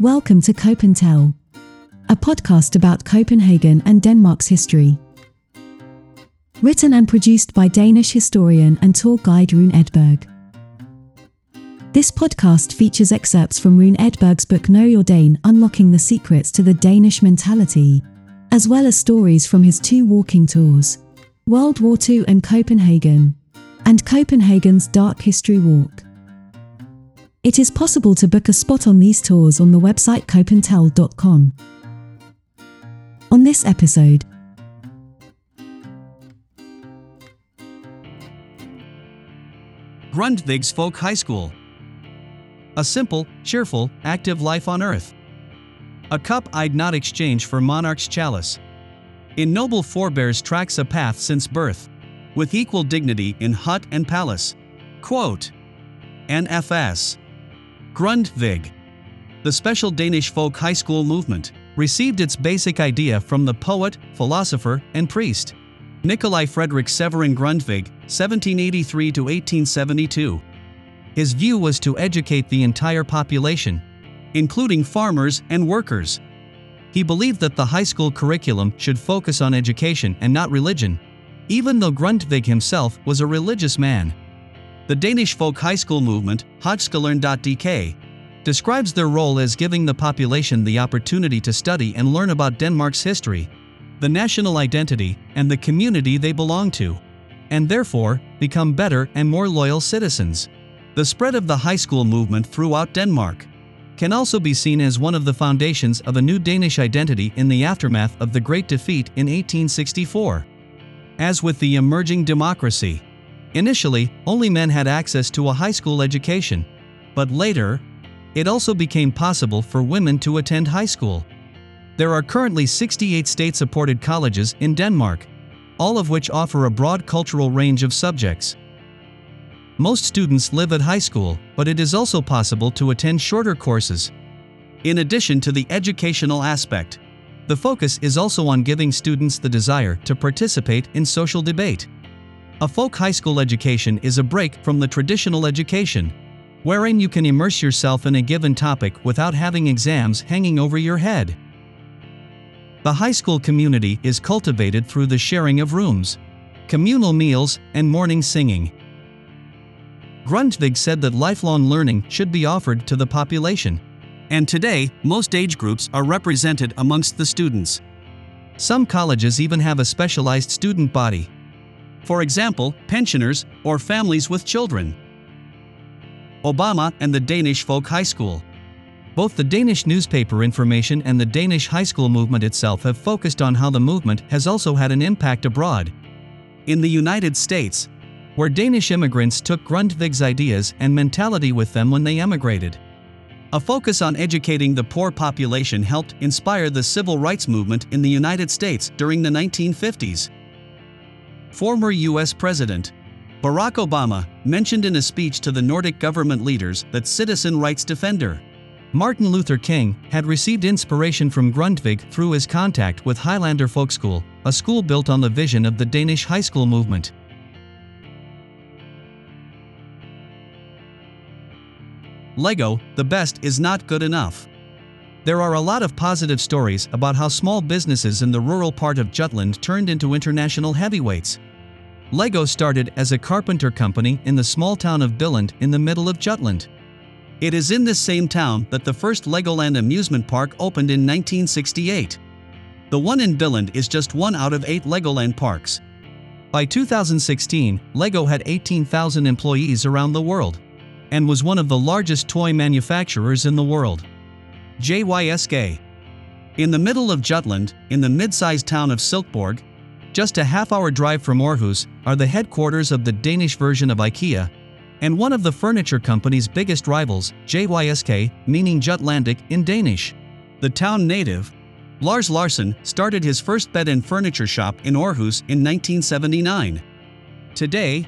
Welcome to Copentell, a podcast about Copenhagen and Denmark's history. Written and produced by Danish historian and tour guide Rune Edberg. This podcast features excerpts from Rune Edberg's book Know Your Dane Unlocking the Secrets to the Danish Mentality, as well as stories from his two walking tours World War II and Copenhagen, and Copenhagen's Dark History Walk. It is possible to book a spot on these tours on the website copentell.com. On this episode, Grundtvig's Folk High School. A simple, cheerful, active life on earth. A cup I'd not exchange for monarch's chalice. In noble forebears tracks a path since birth, with equal dignity in hut and palace. Quote NFS Grundtvig. The special Danish folk high school movement received its basic idea from the poet, philosopher, and priest Nikolai Frederick Severin Grundtvig, 1783 to 1872. His view was to educate the entire population, including farmers and workers. He believed that the high school curriculum should focus on education and not religion, even though Grundtvig himself was a religious man. The Danish folk high school movement, Højskolerne.dk, describes their role as giving the population the opportunity to study and learn about Denmark's history, the national identity, and the community they belong to, and therefore become better and more loyal citizens. The spread of the high school movement throughout Denmark can also be seen as one of the foundations of a new Danish identity in the aftermath of the Great Defeat in 1864. As with the emerging democracy, Initially, only men had access to a high school education, but later, it also became possible for women to attend high school. There are currently 68 state supported colleges in Denmark, all of which offer a broad cultural range of subjects. Most students live at high school, but it is also possible to attend shorter courses. In addition to the educational aspect, the focus is also on giving students the desire to participate in social debate. A folk high school education is a break from the traditional education, wherein you can immerse yourself in a given topic without having exams hanging over your head. The high school community is cultivated through the sharing of rooms, communal meals, and morning singing. Grundtvig said that lifelong learning should be offered to the population. And today, most age groups are represented amongst the students. Some colleges even have a specialized student body for example, pensioners or families with children. Obama and the Danish Folk High School. Both the Danish newspaper information and the Danish high school movement itself have focused on how the movement has also had an impact abroad. In the United States, where Danish immigrants took Grundtvig's ideas and mentality with them when they emigrated. A focus on educating the poor population helped inspire the civil rights movement in the United States during the 1950s. Former US President Barack Obama mentioned in a speech to the Nordic government leaders that citizen rights defender Martin Luther King had received inspiration from Grundtvig through his contact with Highlander Folk School, a school built on the vision of the Danish high school movement. Lego, the best is not good enough. There are a lot of positive stories about how small businesses in the rural part of Jutland turned into international heavyweights. Lego started as a carpenter company in the small town of Billund in the middle of Jutland. It is in this same town that the first Legoland amusement park opened in 1968. The one in Billund is just one out of eight Legoland parks. By 2016, Lego had 18,000 employees around the world and was one of the largest toy manufacturers in the world. JYSK. In the middle of Jutland, in the mid-sized town of Silkeborg, just a half hour drive from Aarhus, are the headquarters of the Danish version of IKEA, and one of the furniture company's biggest rivals, JYSK, meaning Jutlandic in Danish. The town native, Lars Larsen, started his first bed and furniture shop in Aarhus in 1979. Today,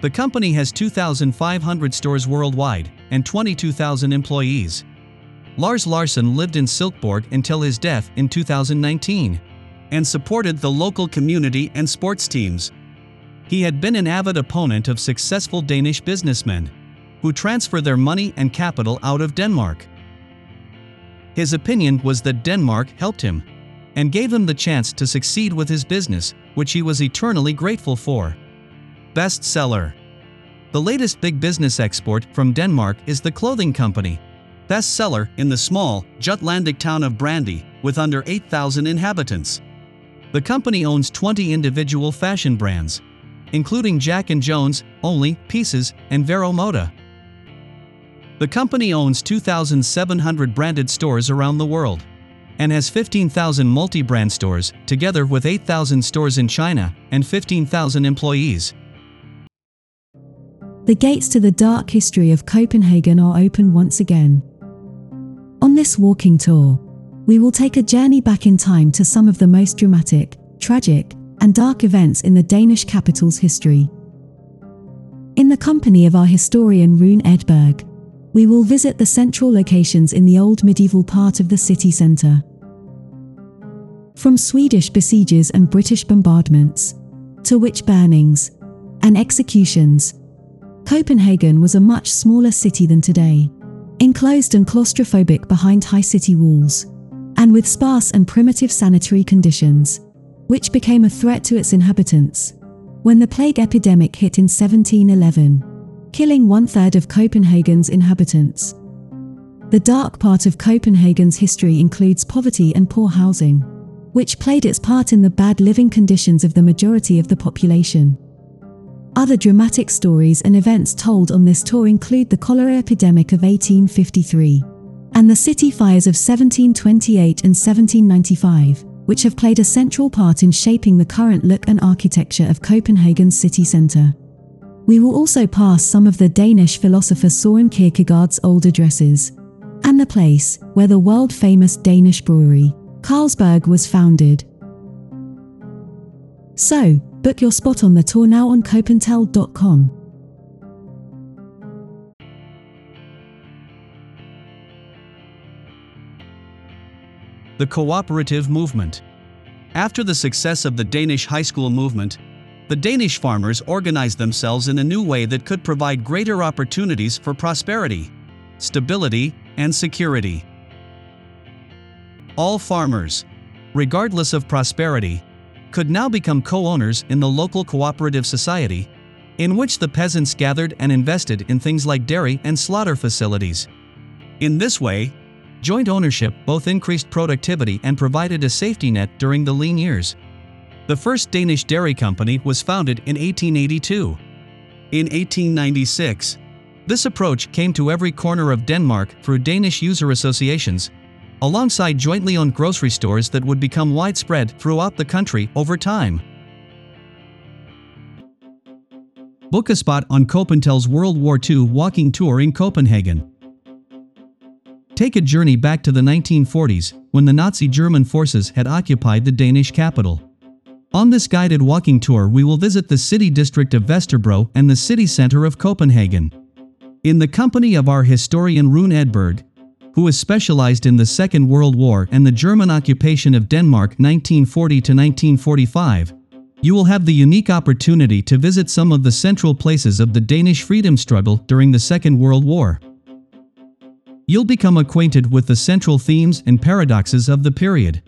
the company has 2,500 stores worldwide and 22,000 employees. Lars Larsen lived in Silkeborg until his death in 2019 and supported the local community and sports teams. He had been an avid opponent of successful Danish businessmen who transfer their money and capital out of Denmark. His opinion was that Denmark helped him and gave him the chance to succeed with his business, which he was eternally grateful for. Bestseller The latest big business export from Denmark is the clothing company. Bestseller in the small, Jutlandic town of Brande, with under 8,000 inhabitants. The company owns 20 individual fashion brands, including Jack & Jones, Only, Pieces, and Vero Moda. The company owns 2,700 branded stores around the world and has 15,000 multi-brand stores, together with 8,000 stores in China and 15,000 employees. The gates to the dark history of Copenhagen are open once again. On this walking tour, we will take a journey back in time to some of the most dramatic, tragic, and dark events in the Danish capital's history. In the company of our historian Rune Edberg, we will visit the central locations in the old medieval part of the city centre. From Swedish besieges and British bombardments, to witch burnings and executions, Copenhagen was a much smaller city than today, enclosed and claustrophobic behind high city walls, and with sparse and primitive sanitary conditions, which became a threat to its inhabitants. When the plague epidemic hit in 1711, killing one third of Copenhagen's inhabitants. The dark part of Copenhagen's history includes poverty and poor housing, which played its part in the bad living conditions of the majority of the population. Other dramatic stories and events told on this tour include the cholera epidemic of 1853 and the city fires of 1728 and 1795, which have played a central part in shaping the current look and architecture of Copenhagen's city centre. We will also pass some of the Danish philosopher Soren Kierkegaard's old addresses and the place where the world famous Danish brewery, Carlsberg, was founded. So, Book your spot on the tour now on copentell.com. The Cooperative Movement After the success of the Danish high school movement, the Danish farmers organized themselves in a new way that could provide greater opportunities for prosperity, stability, and security. All farmers, regardless of prosperity, could now become co-owners in the local cooperative society, in which the peasants gathered and invested in things like dairy and slaughter facilities. In this way, joint ownership both increased productivity and provided a safety net during the lean years. The first Danish dairy company was founded in 1882. In 1896, this approach came to every corner of Denmark through Danish user associations alongside jointly owned grocery stores that would become widespread throughout the country over time. Book a spot on Copentell's World War II walking tour in Copenhagen. Take a journey back to the 1940s, when the Nazi German forces had occupied the Danish capital. On this guided walking tour we will visit the city district of Vesterbro and the city center of Copenhagen. In the company of our historian Rune Edberg, who specialized in the Second World War and the German occupation of Denmark 1940 to 1945, you will have the unique opportunity to visit some of the central places of the Danish freedom struggle during the Second World War. You'll become acquainted with the central themes and paradoxes of the period.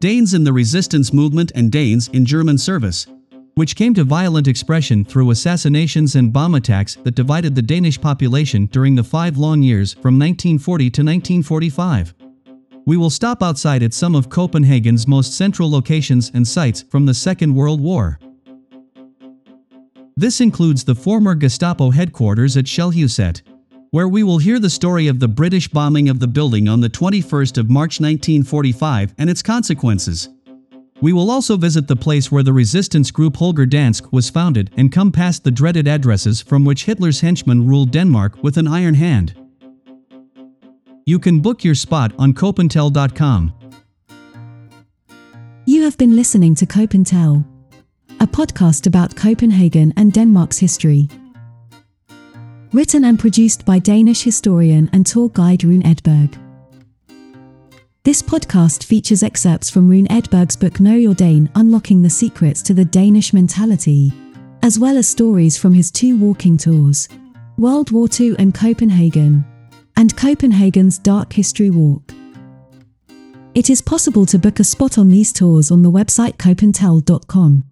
Danes in the resistance movement and Danes in German service, which came to violent expression through assassinations and bomb attacks that divided the Danish population during the five long years from 1940 to 1945. We will stop outside at some of Copenhagen's most central locations and sites from the Second World War. This includes the former Gestapo headquarters at Shellhuset, where we will hear the story of the British bombing of the building on the 21st of March 1945 and its consequences. We will also visit the place where the resistance group Holger Dansk was founded and come past the dreaded addresses from which Hitler's henchmen ruled Denmark with an iron hand. You can book your spot on Copentell.com. You have been listening to Copentell, a podcast about Copenhagen and Denmark's history. Written and produced by Danish historian and tour guide Rune Edberg. This podcast features excerpts from Rune Edberg's book Know Your Dane Unlocking the Secrets to the Danish Mentality, as well as stories from his two walking tours World War II and Copenhagen, and Copenhagen's Dark History Walk. It is possible to book a spot on these tours on the website copentell.com.